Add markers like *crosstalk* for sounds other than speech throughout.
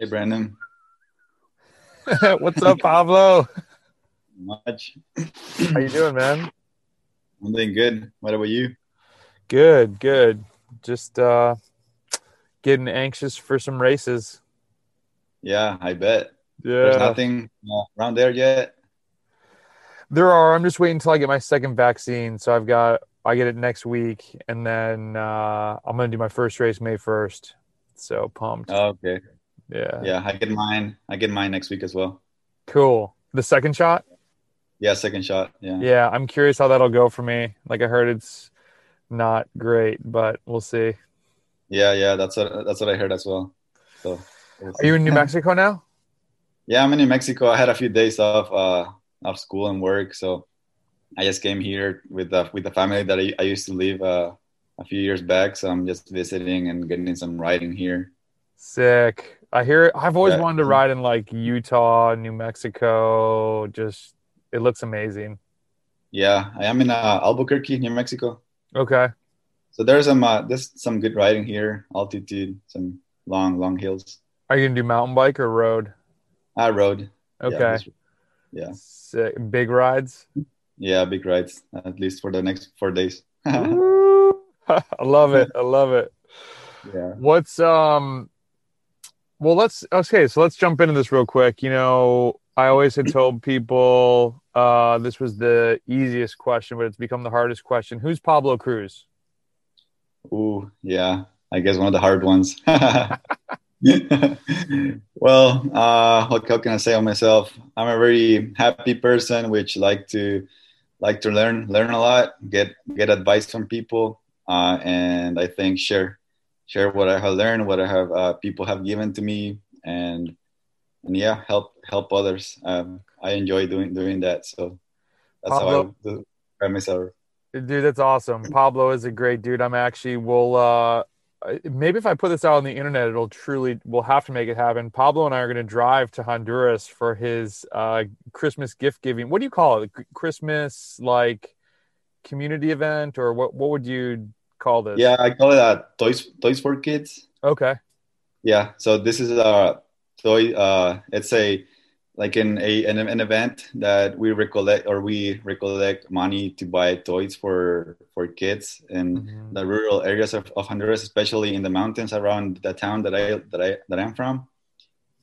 Hey, Brandon. *laughs* What's up, Pablo? Much. How you doing, man? I'm doing good. What about you? Good, good. Just uh getting anxious for some races. Yeah, I bet. Yeah. There's nothing uh, around there yet. There are. I'm just waiting until I get my second vaccine. So I've got I get it next week and then uh I'm gonna do my first race May first. So pumped. Oh, okay. Yeah. Yeah, I get mine. I get mine next week as well. Cool. The second shot? Yeah, second shot. Yeah. Yeah, I'm curious how that'll go for me. Like I heard it's not great, but we'll see. Yeah, yeah. That's what that's what I heard as well. So. we'll Are you in New Mexico now? Yeah, I'm in New Mexico. I had a few days off uh off school and work, so I just came here with the with the family that I, I used to live uh, a few years back. So I'm just visiting and getting some riding here. Sick. I hear I've always Yeah. wanted to ride in like Utah, New Mexico. Just it looks amazing. Yeah, I am in uh, Albuquerque, New Mexico. Okay. So there's some uh, there's some good riding here, altitude, some long long hills. Are you gonna do mountain bike or road? Ah, road. Yeah, Okay. just- Yeah, Sick. Big rides. yeah, big rides at least for the next four days. *laughs* *laughs* I love it. I love it. Yeah. What's um well let's okay, so let's jump into this real quick. You know, I always had told people uh this was the easiest question, but it's become the hardest question. Who's Pablo Cruz? Ooh, yeah. I guess one of the hard ones. *laughs* well, uh, what, can I say on myself? I'm a very happy person, which like to like to learn, learn a lot, get get advice from people, uh, and I think share share what I have learned, what I have uh, people have given to me, and and yeah, help help others. Um, I enjoy doing doing that, so that's how I Pablo- describe myself. Dude, that's awesome. Pablo is a great dude. I'm actually will uh maybe if I put this out on the internet, it'll truly we'll have to make it happen. Pablo and I are gonna drive to Honduras for his uh Christmas gift giving. What do you call it? Christmas like community event or what what would you call this? Yeah, I call it uh, toys toys for kids. Okay. Yeah, so this is a toy. Uh, it's a like in a an, an event that we recollect or we recollect money to buy toys for for kids in Mhm. the rural areas of, of Honduras, especially in the mountains around the town that I that I that I'm from.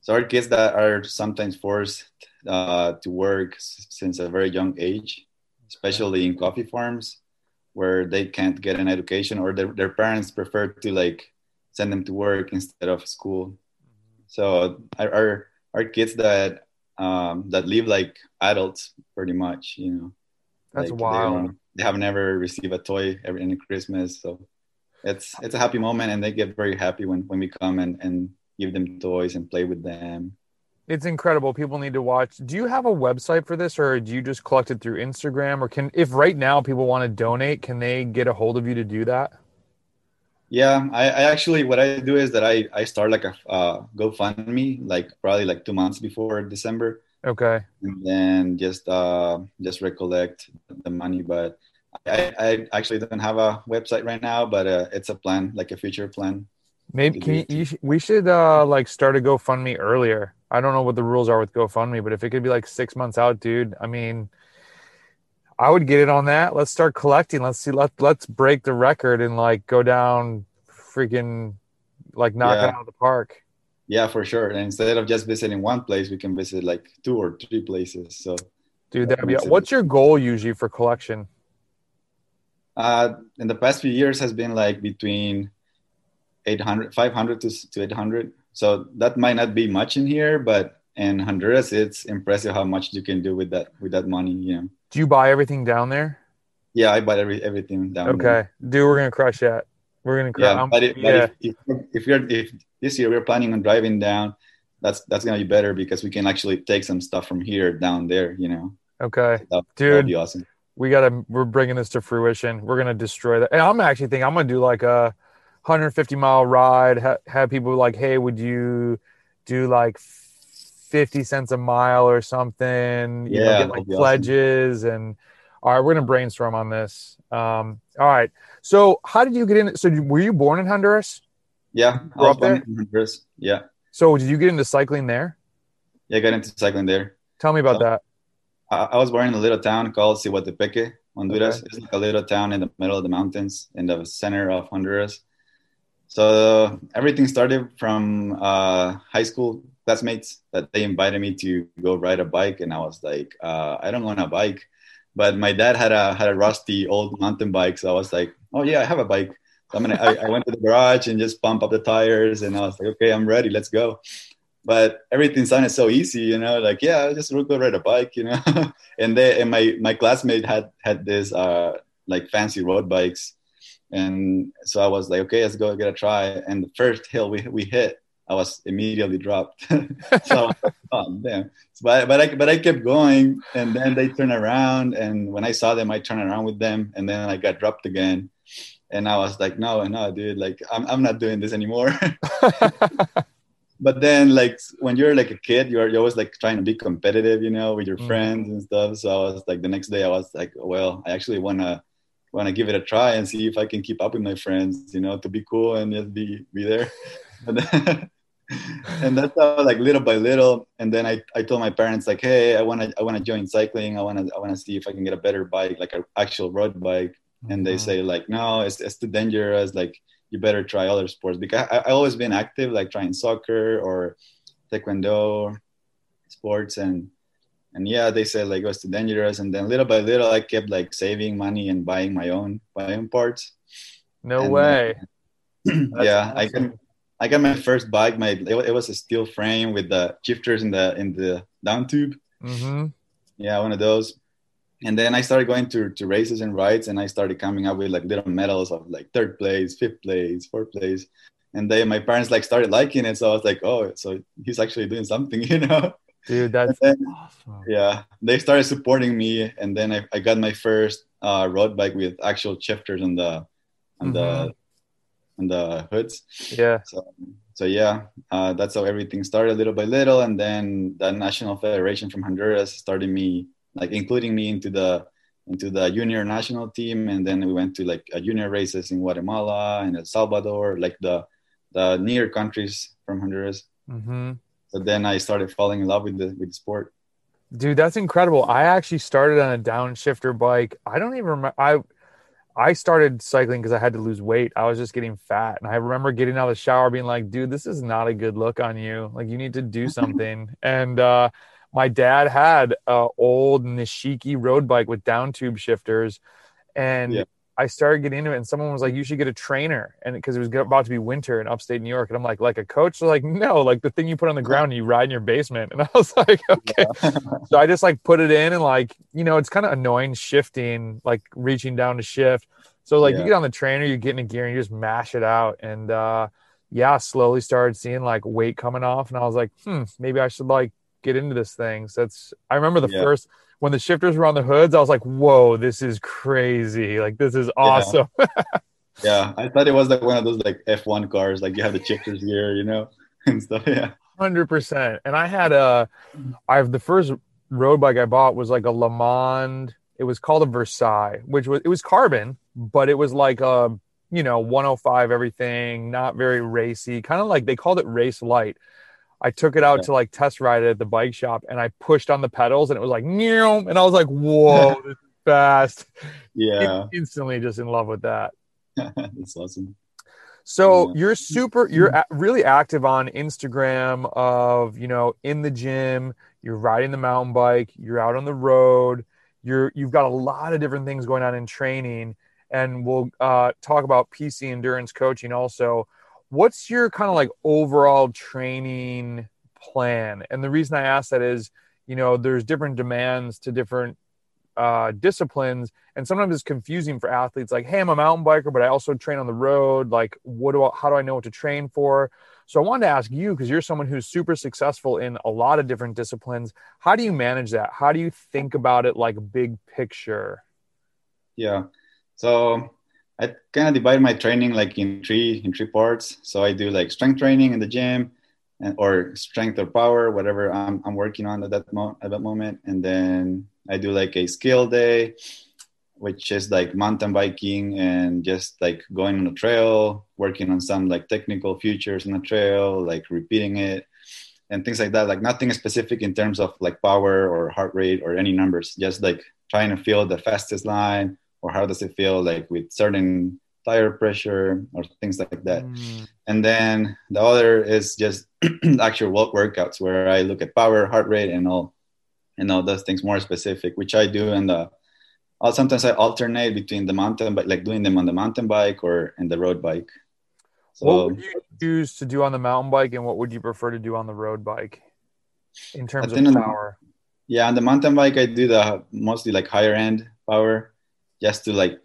So our kids that are sometimes forced uh, to work since a very young age, especially in coffee farms, where they can't get an education or their, their parents prefer to like send them to work instead of school. So our our, kids that um, that live like adults pretty much, you know. That's Like, they wild. don't- They, have never received a toy every any Christmas, so it's it's a happy moment, and they get very happy when when we come and and give them toys and play with them. It's incredible. People need to watch. Do you have a website for this or do you just collect it through Instagram or can if right now people want to donate, can they get a hold of you to do that? Yeah, I, I actually what I do is that I I start like a uh, GoFundMe like probably like two months before December, Okay. and then just uh just recollect the money. But I I actually don't have a website right now, but uh, it's a plan like a future plan. Maybe can you, you sh- we should uh like start a GoFundMe earlier. I don't know what the rules are with GoFundMe, but if it could be like six months out, dude, I mean, I would get it on that. Let's start collecting. Let's see. Let let's break the record and like go down, freaking, like knock it out of the park. Yeah, for sure. And instead of just visiting one place, we can visit like two or three places. So Dude, That that'd be. What's your goal usually for collection? uh, in the past few years has been like between 800 500 to, to 800 so that might not be much in here but in honduras it's impressive how much you can do with that with that money you know Do you buy everything down there? yeah i bought every, everything down there. Okay, dude, we're gonna crush that. We're gonna crush. yeah but, it, but yeah. if, if, if you're if this year we're planning on driving down that's that's gonna be better because we can actually take some stuff from here down there you know okay, that, that'd dude. be awesome we gotta we're bringing this to fruition we're gonna destroy that and i'm actually thinking i'm gonna do like a 150 mile ride ha- have people like hey would you do like 50 cents a mile or something you know Yeah, get like that'd awesome. pledges and all right we're gonna brainstorm on this um all right so how did you get in so were you born in honduras Yeah, I was up there? born in Honduras. Yeah, So did you get into cycling there? Yeah, I got into cycling there. Tell me about so, that. I, I, was born in a little town called Siguatepeque, Honduras. Okay. It's like a little town in the middle of the mountains in the center of Honduras. So everything started from uh, high school classmates that they invited me to go ride a bike, and I was like, uh, I don't want a bike, but my dad had a had a rusty old mountain bike, so I was like, oh yeah, I have a bike. So I'm gonna. I, I went to the garage and just pump up the tires, and I was like, okay, I'm ready, let's go. But everything sounded so easy, you know, like yeah, I'll just go ride a bike, you know. *laughs* and they and my my classmate had had this uh, like fancy road bikes and so I was like, okay, let's go get a try. And the first hill we, we hit, I was immediately dropped. *laughs* so, oh, damn. But, but, I, but I kept going and then they turned around. And when I saw them, I turned around with them and then I got dropped again. And I was like, no, no, dude, like, I'm, I'm not doing this anymore. *laughs* but then like when you're like a kid, you're, you're always like trying to be competitive, you know, with your mm. friends and stuff. So I was like, the next day I was like, well, I actually want to, want to give it a try and see if I can keep up with my friends, you know, to be cool and just be be there. *laughs* *laughs* and that's how like little by little. And then I, I told my parents like, hey, I wanna I wanna join cycling. I wanna I wanna see if I can get a better bike, like an actual road bike. Mm-hmm. And they mm-hmm. say like, no, it's it's too dangerous. Like you better try other sports because I, I always been active, like trying soccer or taekwondo sports and and yeah, they said like it was too dangerous. And then little by little, I kept like saving money and buying my own my own parts. No and, way. Uh, *clears throat* yeah, awesome. I can. I got my first bike. My it, it, was a steel frame with the shifters in the in the down tube. Mm-hmm. Yeah, one of those. And then I started going to to races and rides, and I started coming up with like little medals of like third place, fifth place, fourth place. And then my parents like started liking it, so I was like, oh, so he's actually doing something, *laughs* you know. Dude, that's then, awesome. Yeah, they started supporting me, and then I, I got my first uh, road bike with actual shifters on the on mm-hmm. the on the hoods. Yeah. So, so yeah, uh, that's how everything started little by little, and then the national federation from Honduras started me like including me into the into the junior national team, and then we went to like junior races in Guatemala and El Salvador, like the the near countries from Honduras. Mm-hmm. So then I started falling in love with the with the sport. Dude, that's incredible. I actually started on a downshifter bike. I don't even remember. I I started cycling because I had to lose weight. I was just getting fat, and I remember getting out of the shower being like, "Dude, this is not a good look on you. Like, you need to do *laughs* something." and uh, my dad had a old Nishiki road bike with down tube shifters, and yeah. I started getting into it, and someone was like, "You should get a trainer," and because it was about to be winter in upstate New York, and I'm like, "Like a coach?" They're like, "No, like the thing you put on the ground and you ride in your basement." *laughs* And I was like, "Okay." Yeah. so I just like put it in, and like you know, it's kind of annoying shifting, like reaching down to shift. So like yeah. you get on the trainer, you get in a gear, and you just mash it out, and uh, yeah, slowly started seeing like weight coming off, and I was like, "Hmm, maybe I should like get into this thing." So it's I remember the yeah. first when the shifters were on the hoods, I was like, whoa, this is crazy. Like, this is awesome. Yeah, *laughs* yeah. I thought it was like one of those like F1 cars, like you have the shifters here, you know, *laughs* and stuff. Yeah. 100%. And I had a, I have the first road bike I bought was like a LeMond. It was called a Versailles, which was, it was carbon, but it was like a, you know, 105 everything, not very racy, kind of like they called it race light. I took it out to like test ride it at the bike shop and I pushed on the pedals and it was like, and I was like, whoa, *laughs* this is fast. Yeah. instantly just in love with that. *laughs* That's awesome. So yeah. you're super, you're really active on Instagram of, you know, in the gym, you're riding the mountain bike, you're out on the road, you're, you've got a lot of different things going on in training. And we'll uh, talk about PC endurance coaching also what's your kind of like overall training plan? And the reason I ask that is, you know, there's different demands to different uh, disciplines, and sometimes it's confusing for athletes. Like, hey, I'm a mountain biker, but I also train on the road. Like, what do I, how do I know what to train for? So I wanted to ask you because you're someone who's super successful in a lot of different disciplines. How do you manage that? How do you think about it like big picture? Yeah. So I kind of divide my training like in three in three parts. So I do like strength training in the gym, and, or strength or power, whatever I'm, I'm working on at that mo- at that moment, and then I do like a skill day, which is like mountain biking and just like going on a trail, working on some like technical features on the trail, like repeating it and things like that. Like nothing specific in terms of like power or heart rate or any numbers, just like trying to feel the fastest line or how does it feel like with certain tire pressure or things like that. Mm. And then the other is just *clears throat* actual workouts where I look at power, heart rate, and all and all those things more specific, which I do in the. I'll sometimes I alternate between the mountain bike, like doing them on the mountain bike or in the road bike. So, what would you choose to do on the mountain bike, and what would you prefer to do on the road bike in terms of power? The, yeah, on the mountain bike, I do the mostly like higher end power, just to like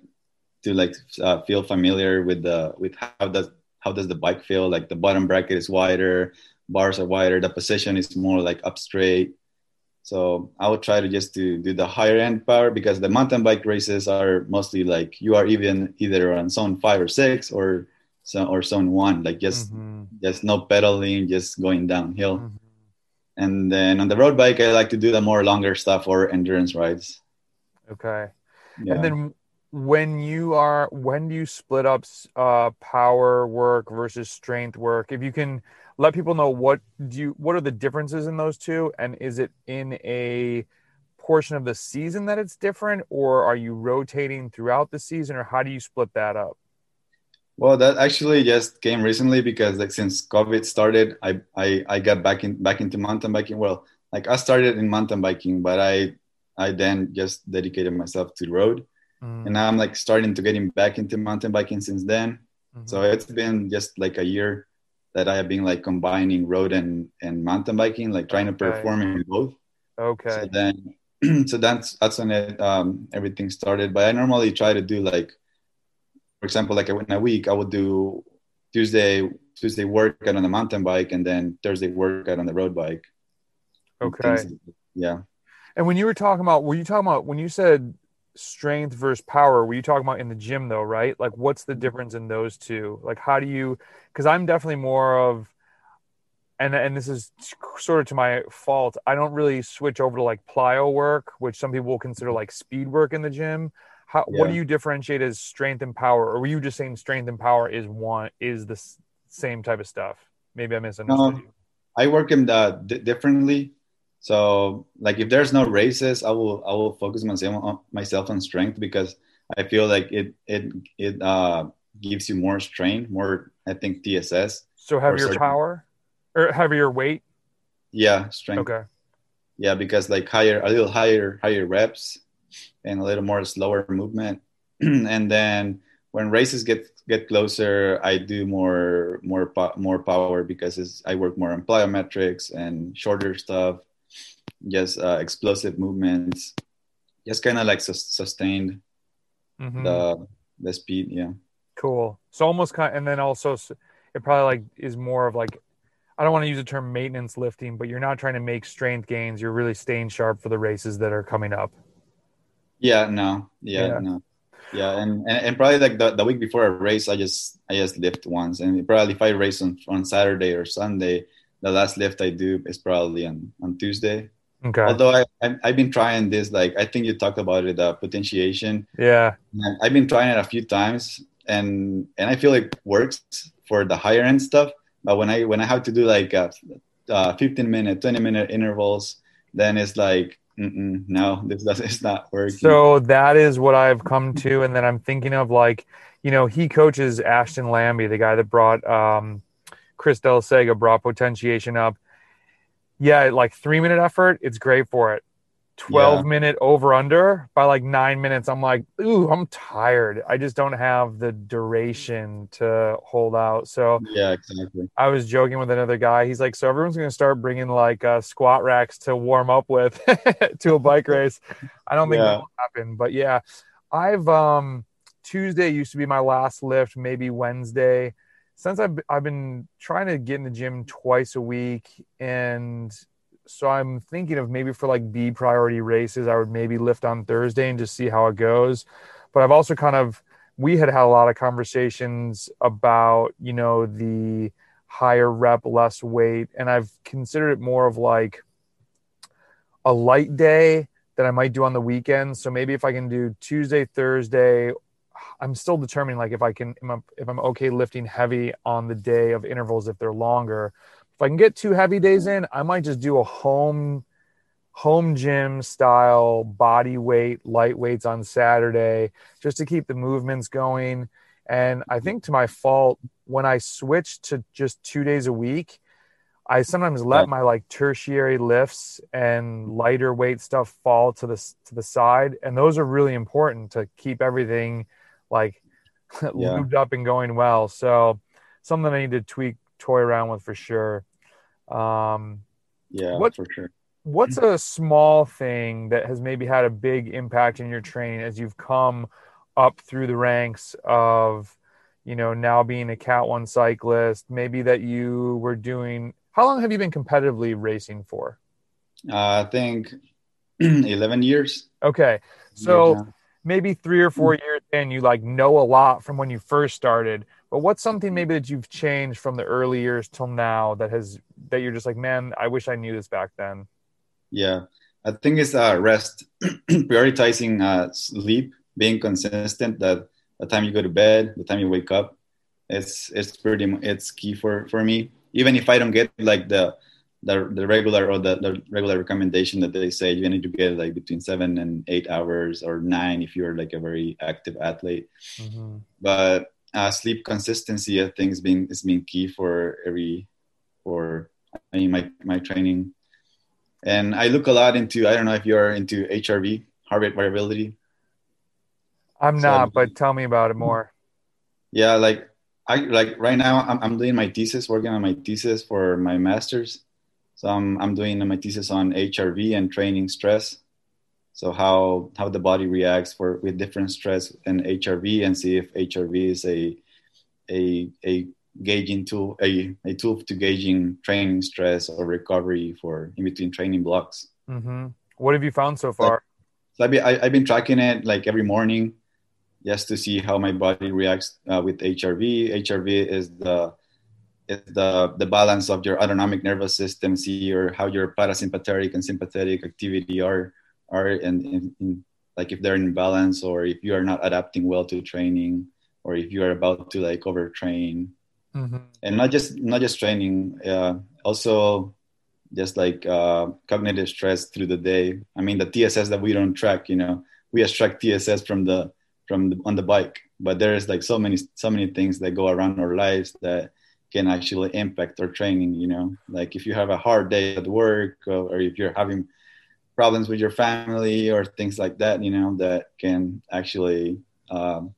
to like uh, feel familiar with the with how does how does the bike feel? Like the bottom bracket is wider bars are wider the position is more like up straight. So i would try to just to do the higher end power because the mountain bike races are mostly like you are even either on zone five or six or so or zone one like just mm-hmm. just no pedaling just going downhill. Mm-hmm. and then on the road bike i like to do the more longer stuff or endurance rides. Okay yeah. and then when you are when do you split up uh, power work versus strength work? If you can let people know what do you what are the differences in those two? And is it in a portion of the season that it's different or are you rotating throughout the season or how do you split that up? Well that actually just came recently because like since covid started i i, I got back in back into mountain biking. Well like i started in mountain biking but i i then just dedicated myself to road Mm. And now I'm like starting to getting back into mountain biking since then. Mm-hmm. So it's been just like a year that I have been like combining road and, and mountain biking, like trying okay. to perform in both. Okay. So then, *clears throat* so that's that's when it um, everything started. But I normally try to do like, for example, like in a week I would do Tuesday Tuesday workout on the mountain bike and then Thursday workout on the road bike. Okay. yeah. And when you were talking about, were you talking about when you said strength versus power were you talking about in the gym though right? Like what's the mm-hmm. difference in those two? Like how do you because i'm definitely more of and and this is sort of to my fault i don't really switch over to like plyo work which some people will consider like speed work in the gym. How, yeah. what do you differentiate as strength and power? Or were you just saying strength and power is one is the same type of stuff? Maybe i misunderstood um, you. I work them uh, d- differently so like if there's no races, I will I will focus myself on myself on strength because I feel like it it it uh, gives you more strain, more I think TSS. So heavier certain... power or heavier weight. Yeah, strength. Okay. Yeah, because like higher a little higher higher reps and a little more slower movement, *clears throat* and then when races get get closer, I do more more more power because I work more on plyometrics and shorter stuff just uh, explosive movements, just kind of like su- sustained mm-hmm. the the speed. Yeah. Cool. So almost kind, of, and then also it probably like is more of like I don't want to use the term maintenance lifting, but you're not trying to make strength gains. You're really staying sharp for the races that are coming up. Yeah. No. Yeah. yeah. No. Yeah, and, and, and probably like the, the week before a race, I just I just lift once, and probably if I race on, on Saturday or Sunday, the last lift I do is probably on on Tuesday. Okay. Although I, I have been trying this, like I think you talked about it, uh, potentiation. Yeah. And I've been trying it a few times, and and I feel like works for the higher end stuff. But when I when I have to do like uh, uh 15 minute, 20 minute intervals, then it's like no, this doesn't, it's not working. So that is what I've come to, and then I'm thinking of like, you know, he coaches Ashton Lambie, the guy that brought um, Chris Del Sega brought potentiation up yeah, like three minute effort, it's great for it. 12 yeah. minute over under by like nine minutes, I'm like, ooh, I'm tired. I just don't have the duration to hold out. So, yeah, exactly. I was joking with another guy. He's like, so everyone's going to start bringing like uh, squat racks to warm up with *laughs* to a bike race. I don't think yeah. that'll happen, but yeah, I've, um, Tuesday used to be my last lift, maybe Wednesday since I've I've been trying to get in the gym twice a week, and so I'm thinking of maybe for like B priority races, I would maybe lift on Thursday and just see how it goes. But I've also kind of we had had a lot of conversations about you know the higher rep, less weight, and I've considered it more of like a light day that I might do on the weekend. So maybe if I can do Tuesday, Thursday, I'm still determining like if I can if I'm okay lifting heavy on the day of intervals if they're longer. If I can get two heavy days mm-hmm. in, I might just do a home home gym style body weight light weights on Saturday just to keep the movements going. And I mm-hmm. think to my fault when I switched to just 2 days a week, I sometimes let my like tertiary lifts and lighter weight stuff fall to the to the side, and those are really important to keep everything like *laughs* yeah. lubed up and going well. So something I need to tweak, toy around with for sure. Um, yeah, what, for sure. What's a small thing that has maybe had a big impact in your training as you've come up through the ranks of, you know, now being a Cat One cyclist? Maybe that you were doing how long have you been competitively racing for? Uh, I think *clears throat* 11 years. Okay. So maybe three or four *clears throat* years in, you like know a lot from when you first started. But what's something maybe that you've changed from the early years till now that has that you're just like, man, I wish I knew this back then. Yeah, I think it's uh, rest, *clears throat* prioritizing uh, sleep, being consistent. That the time you go to bed, the time you wake up, it's it's pretty it's key for for me even if I don't get like the the, the regular or the, the regular recommendation that they say you need to get like between seven and eight hours or nine if you're like a very active athlete. Mm-hmm. But uh, sleep consistency, I think, has been is being key for every for I mean my my training. And I look a lot into I don't know if you're into HRV heart rate variability. I'm so, not, but tell me about it more. Yeah, like I like right now I'm, I'm doing my thesis, working on my thesis for my master's. So I'm, I'm doing my thesis on HRV and training stress. So how how the body reacts for with different stress and HRV and see if HRV is a a a gauging tool a, a tool to gauging training stress or recovery for in between training blocks. Mm-hmm. What have you found so far? So I've been, I, I've been tracking it like every morning just to see how my body reacts uh, with HRV. HRV is the is the the balance of your autonomic nervous system, see your how your parasympathetic and sympathetic activity are are in like if they're in balance or if you are not adapting well to training or if you are about to like overtrain. Mm-hmm. and not just not just training uh, also just like uh, cognitive stress through the day. I mean the tss that we don't track you know we extract tss from the from the, on the bike. But there's like so many so many things that go around our lives that can actually impact our training you know? Like if you have a hard day at work or, or if you're having problems with your family or things like that you know that can actually um,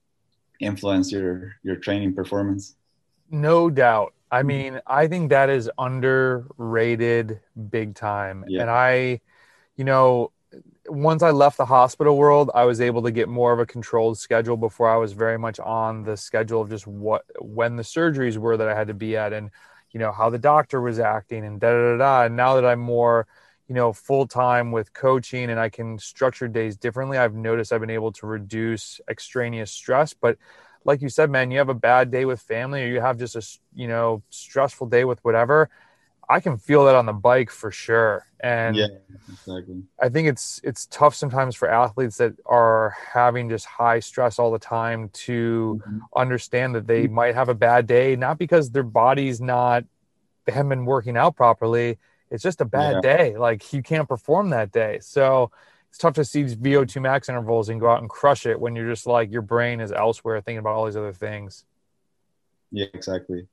influence your your training performance. No doubt. I mean i think that is underrated big time. Yeah. and i you know once I left the hospital world, I was able to get more of a controlled schedule before I was very much on the schedule of just what when the surgeries were that I had to be at and you know how the doctor was acting and da da da. da. And now that I'm more you know full time with coaching and I can structure days differently, I've noticed I've been able to reduce extraneous stress. But like you said, man, you have a bad day with family or you have just a you know stressful day with whatever I can feel that on the bike for sure. And yeah, exactly. I think it's it's tough sometimes for athletes that are having just high stress all the time to mm-hmm. understand that they might have a bad day, not because their body's not they haven't been working out properly. It's just a bad yeah. day. Like you can't perform that day. So it's tough to see these VO2 max intervals and go out and crush it when you're just like your brain is elsewhere thinking about all these other things. Yeah, exactly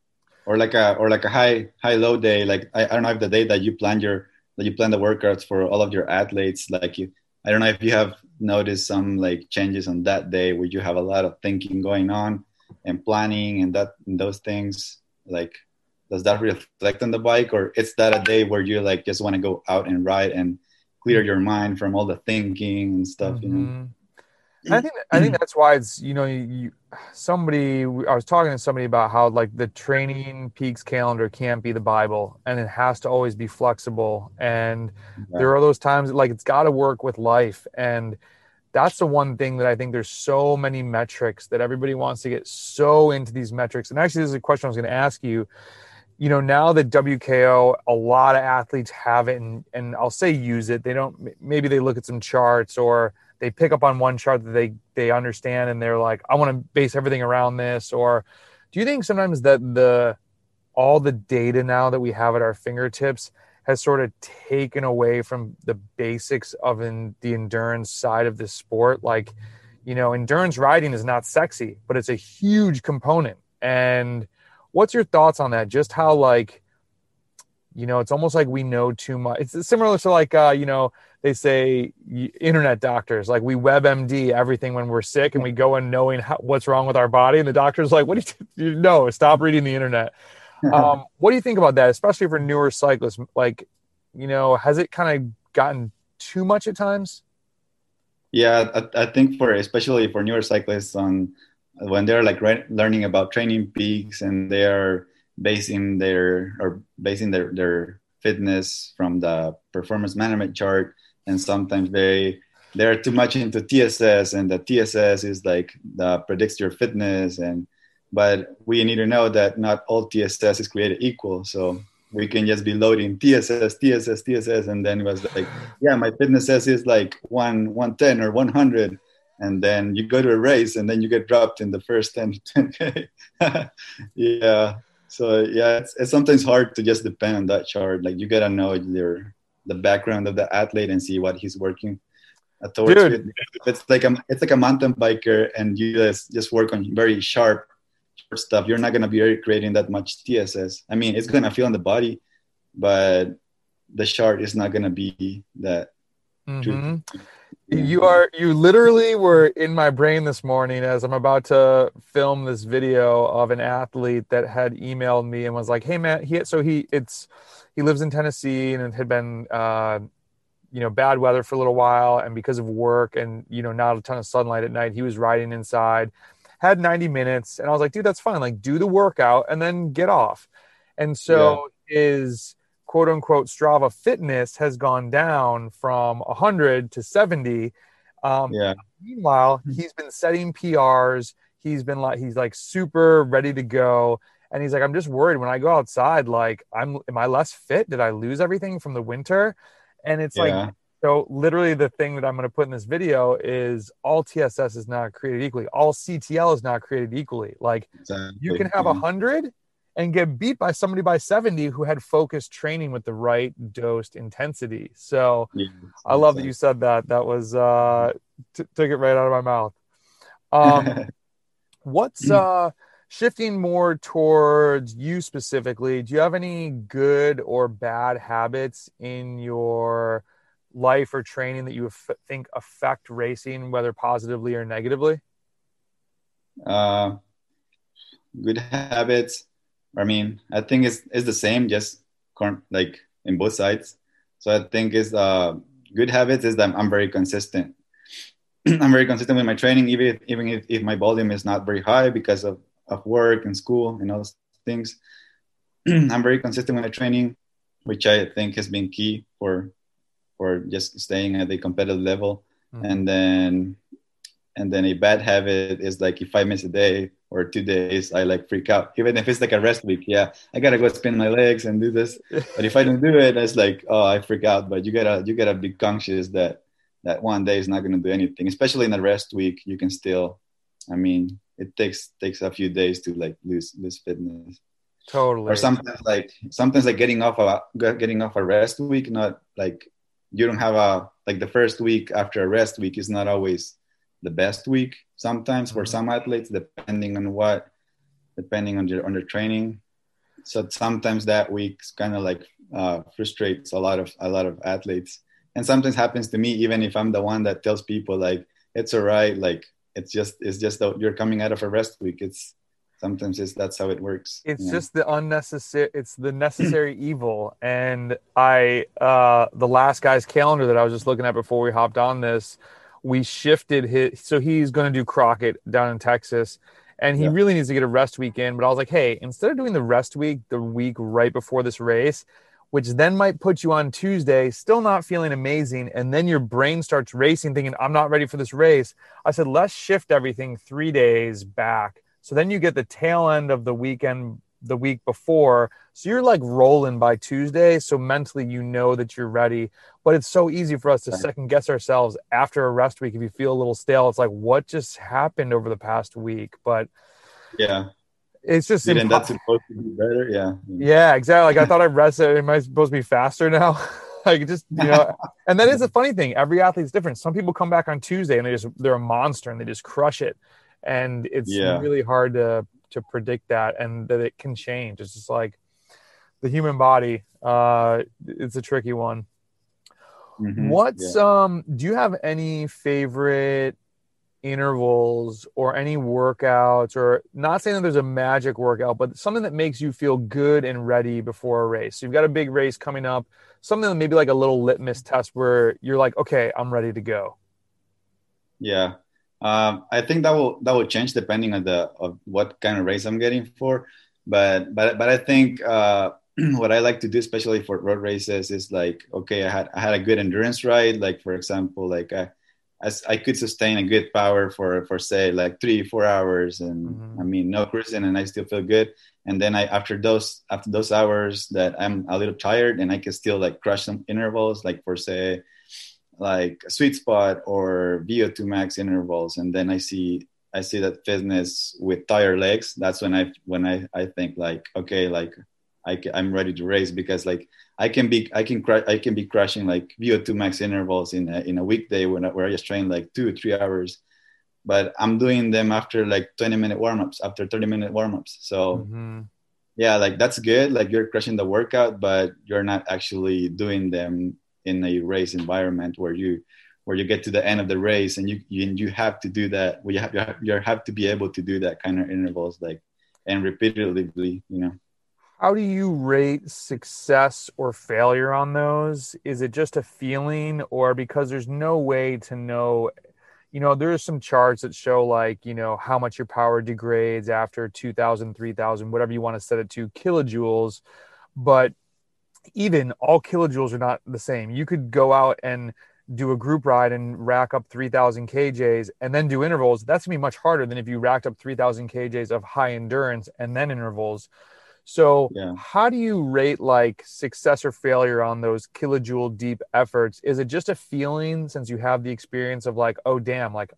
or like a or like a high high low day like I, I don't know if the day that you plan your that you plan the workouts for all of your athletes like you i don't know if you have noticed some like changes on that day where you have a lot of thinking going on and planning and that and those things like does that reflect on the bike or is that a day where you like just want to go out and ride and clear your mind from all the thinking and stuff mm-hmm. you know mm-hmm. I think I think that's why it's you know you somebody I was talking to somebody about how like the training peaks calendar can't be the Bible and it has to always be flexible and yeah. there are those times like it's got to work with life and that's the one thing that I think there's so many metrics that everybody wants to get so into these metrics and actually this is a question I was going to ask you you know, now that WKO, a lot of athletes have it, and, and I'll say use it. They don't. Maybe they look at some charts or they pick up on one chart that they they understand, and they're like, I want to base everything around this. Or do you think sometimes that the all the data now that we have at our fingertips has sort of taken away from the basics of in, the endurance side of the sport. Like, you know, endurance riding is not sexy, but it's a huge component. And what's your thoughts on that? Just how like, you know, it's almost like we know too much. It's similar to like, uh, you know, they say internet doctors, like we WebMD everything when we're sick and we go in knowing how, what's wrong with our body. And the doctor's like, what do you, you know, stop reading the internet *laughs* um, what do you think about that, especially for newer cyclists? Like, you know, has it kind of gotten too much at times? Yeah, I, I think for especially for newer cyclists, on when they're like re- learning about training peaks and they are basing their or basing their their fitness from the performance management chart, and sometimes they they're too much into TSS, and the TSS is like the predicts your fitness and but we need to know that not all TSS is created equal. So we can just be loading TSS, TSS, TSS, and then it was like, yeah, my fitness says is like one, 110 or 100. And then you go to a race and then you get dropped in the first 10, *laughs* 10K. *laughs* yeah. So yeah, it's, it's sometimes hard to just depend on that chart. Like you gotta know your, the background of the athlete and see what he's working towards. Dude. It's like a, it's like a mountain biker and you just, just work on very sharp stuff, you're not going to be creating that much TSS. I mean, it's going to feel in the body, but the chart is not going to be that. Mm-hmm. You are you literally were in my brain this morning as I'm about to film this video of an athlete that had emailed me and was like, "Hey man, he so he it's he lives in Tennessee and it had been uh, you know bad weather for a little while and because of work and you know not a ton of sunlight at night, he was riding inside." had 90 minutes and I was like, dude, that's fine. Like do the workout and then get off. And so yeah. his quote unquote Strava fitness has gone down from 100 to 70. Um, yeah. Meanwhile, hmm. he's been setting PRs. He's been like, he's like super ready to go. And he's like, I'm just worried when I go outside, like, I'm, am I less fit? Did I lose everything from the winter? And it's yeah. like, so literally the thing that I'm going to put in this video is all TSS is not created equally. All CTL is not created equally. Like exactly. you can have a hundred and get beat by somebody by 70 who had focused training with the right dosed intensity. So yeah, I love that you said that. That was uh t- took it right out of my mouth. Um *laughs* what's uh shifting more towards you specifically, do you have any good or bad habits in your life or training that you think affect racing, whether positively or negatively? Uh, good habits. I mean, I think it's, it's the same, just like in both sides. So I think is uh, good habits is that I'm very consistent. *clears throat* I'm very consistent with my training, even if, even if, if my volume is not very high because of, of work and school and all those things. *clears throat* I'm very consistent with my training, which I think has been key for for just staying at the competitive level. Mm-hmm. And then and then a bad habit is like if I miss a day or two days, I like freak out. Even if it's like a rest week, yeah, I gotta go spin my legs and do this. *laughs* but if I don't do it, it's like oh, I freak out. But you gotta you gotta be conscious that that one day is not gonna do anything. Especially in a rest week, you can still. I mean, it takes takes a few days to like lose lose fitness. Totally. Or sometimes like sometimes like getting off a getting off a rest week, not like you don't have a like the first week after a rest week is not always the best week sometimes for some athletes depending on what depending on their on their training. So sometimes that week kind of like uh, frustrates a lot of a lot of athletes. And sometimes happens to me even if i'm the one that tells people like it's all right like it's just it's just that you're coming out of a rest week. It's sometimes it's that's how it works. It's just the unnecessary it's the necessary *clears throat* evil. And i uh the last guy's calendar that i was just looking at before we hopped on this we shifted his so he's going to do crockett down in texas and he yeah. really needs to get a rest week in but i was like hey instead of doing the rest week the week right before this race which then might put you on tuesday still not feeling amazing and then your brain starts racing thinking i'm not ready for this race i said let's shift everything three days back so then you get the tail end of the weekend the week before. So you're like rolling by Tuesday. So mentally, you know that you're ready. But it's so easy for us to second guess ourselves after a rest week. If you feel a little stale, it's like, what just happened over the past week? But yeah, it's just Didn't that supposed to be better? Yeah. Mm. Yeah, exactly. Like I thought I rested. Am I supposed to be faster now? *laughs* like just you know, *laughs* and that is a funny thing. Every athlete's different. Some people come back on Tuesday and they just they're a monster and they just crush it, and it's Yeah. really hard to to predict that and that it can change. It's just like the human body. Uh, it's a tricky one. Mhm. What's Yeah. um do you have any favorite intervals or any workouts or not saying that there's a magic workout, but something that makes you feel good and ready before a race. So you've got a big race coming up, something that maybe like a little litmus test where you're like, okay, I'm ready to go. Yeah, um, I think that will that will change depending on the of what kind of race I'm getting for. But but but I think uh, *clears throat* what I like to do, especially for road races, is like okay, I had I had a good endurance ride. Like for example, like I as I could sustain a good power for for say like three four hours, and Mhm. I mean no cruising, and I still feel good. And then I after those after those hours that I'm a little tired, and I can still like crush some intervals, like for say like a sweet spot or VO2 max intervals, and then I see I see that fitness with tired legs. That's when I when I I think like okay like I ca- I'm ready to race because like I can be I can cru- I can be crushing like VO2 max intervals in a, in a weekday when I, where I just train like two three hours, but I'm doing them after like 20 minute warm ups after 30 minute warm ups. So Mhm. yeah like that's good like you're crushing the workout but you're not actually doing them in a race environment where you where you get to the end of the race and you you, you have to do that well, you have, you have you have to be able to do that kind of intervals like and repeatedly you know How do you rate success or failure on those? Is it just a feeling or because there's no way to know you know there's some charts that show like you know how much your power degrades after 2000 3000 whatever you want to set it to kilojoules but even all kilojoules are not the same you could go out and do a group ride and rack up 3000 kjs and then do intervals that's going to be much harder than if you racked up 3000 kjs of high endurance and then intervals so Yeah. how do you rate like success or failure on those kilojoule deep efforts? Is it just a feeling since you have the experience of like, oh damn, like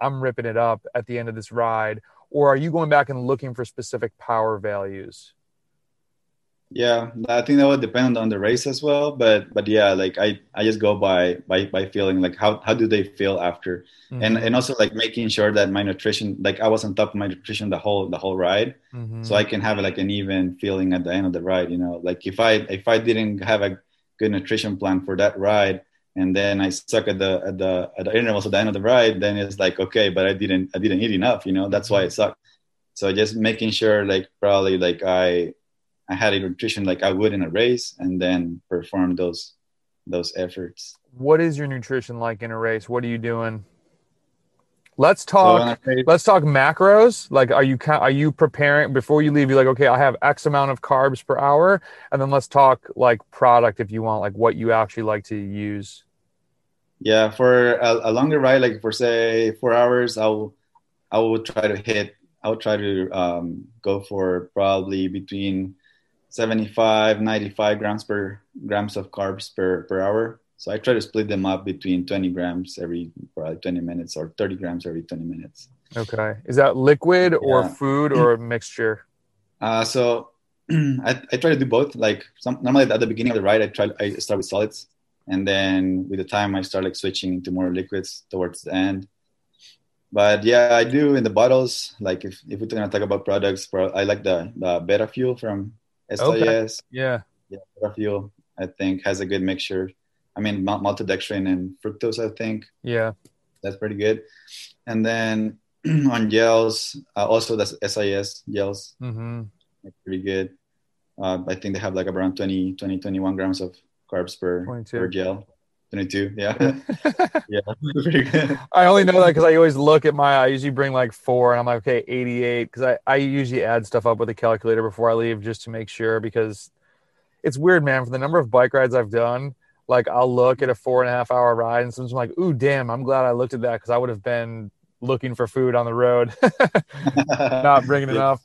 I'm ripping it up at the end of this ride? Or are you going back and looking for specific power values? Yeah i think that would depend on the race as well but but yeah like i i just go by by by feeling like how how do they feel after and Mm-hmm. and also like making sure that my nutrition like i was on top of my nutrition the whole the whole ride Mhm. so I can have like an even feeling at the end of the ride. You know, like if I if I didn't have a good nutrition plan for that ride, and then I suck at the at the at the intervals at the end of the ride, then it's like okay, but I didn't I didn't eat enough. You know, that's why it sucked. So just making sure like probably like I I had a nutrition like I would in a race, and then perform those those efforts. what is your nutrition like in a race? What are you doing? Let's talk. a race- let's talk macros. Like, are you are you preparing before you leave? You're like, okay, I have X amount of carbs per hour, and then let's talk like product if you want, like what you actually like to use. Yeah, for a, a longer ride, like for say four hours, I'll I will try to hit. I'll try to um, go for probably between 75, 95 grams per grams of carbs per per hour. So I try to split them up between 20 grams every probably 20 minutes or 30 grams every 20 minutes. Okay, is that liquid or Yeah. food or a mixture? *clears throat* Uh, so *clears throat* I, I try to do both. Like some, normally at the beginning of the ride, I try I start with solids, and then with the time I start like switching into more liquids towards the end. But yeah, I do in the bottles. Like if, if we're gonna talk about products, I like the the Beta Fuel from SIS. Yeah. Yeah, Beta Fuel I think has a good mixture. I mean mal- maltodextrin and fructose. I think Yeah. that's pretty good. And then *clears throat* on gels, uh, also that's SIS gels Mm-hmm. pretty good. Uh, I think they have like around 20, 20, 21 grams of carbs per, 22. per gel. 22, yeah. yeah, *laughs* *laughs* pretty good. I only know that because I always look at my. I usually bring like four, and I'm like, okay, 88, because I I usually add stuff up with a calculator before I leave just to make sure. Because it's weird, man. For the number of bike rides I've done, like I'll look at a four and a half hour ride, and sometimes I'm like, ooh, damn, I'm glad I looked at that because I would have been looking for food on the road, *laughs* not bringing Yeah. enough.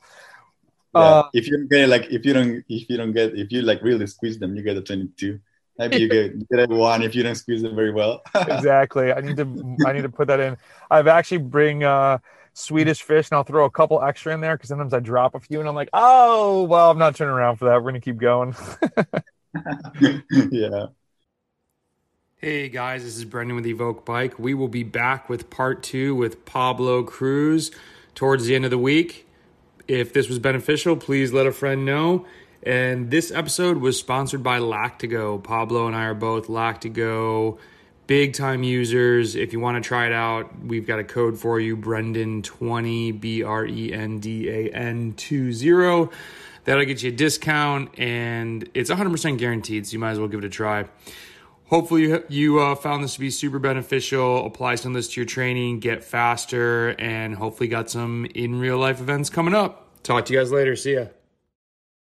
Yeah. Uh, if you don't get like if you don't if you don't get if you like really squeeze them, you get a 22. Maybe you get, you get a one if you don't squeeze it very well. *laughs* exactly. I need to I need to put that in. I've actually bring uh Swedish fish and I'll throw a couple extra in there because sometimes I drop a few and I'm like, oh well, I'm not turning around for that. We're gonna keep going. *laughs* yeah. Hey guys, this is Brendan with Evoke Bike. We will be back with part two with Pablo Cruz towards the end of the week. If this was beneficial, please let a friend know. And this episode was sponsored by Lactigo. Pablo and I are both Lactigo big time users. If you want to try it out, we've got a code for you Brendan20, B R E N D A N 20. That'll get you a discount and it's 100% guaranteed, so you might as well give it a try. Hopefully, you, you uh, found this to be super beneficial. Apply some of this to your training, get faster, and hopefully, got some in real life events coming up. Talk to you guys later. See ya.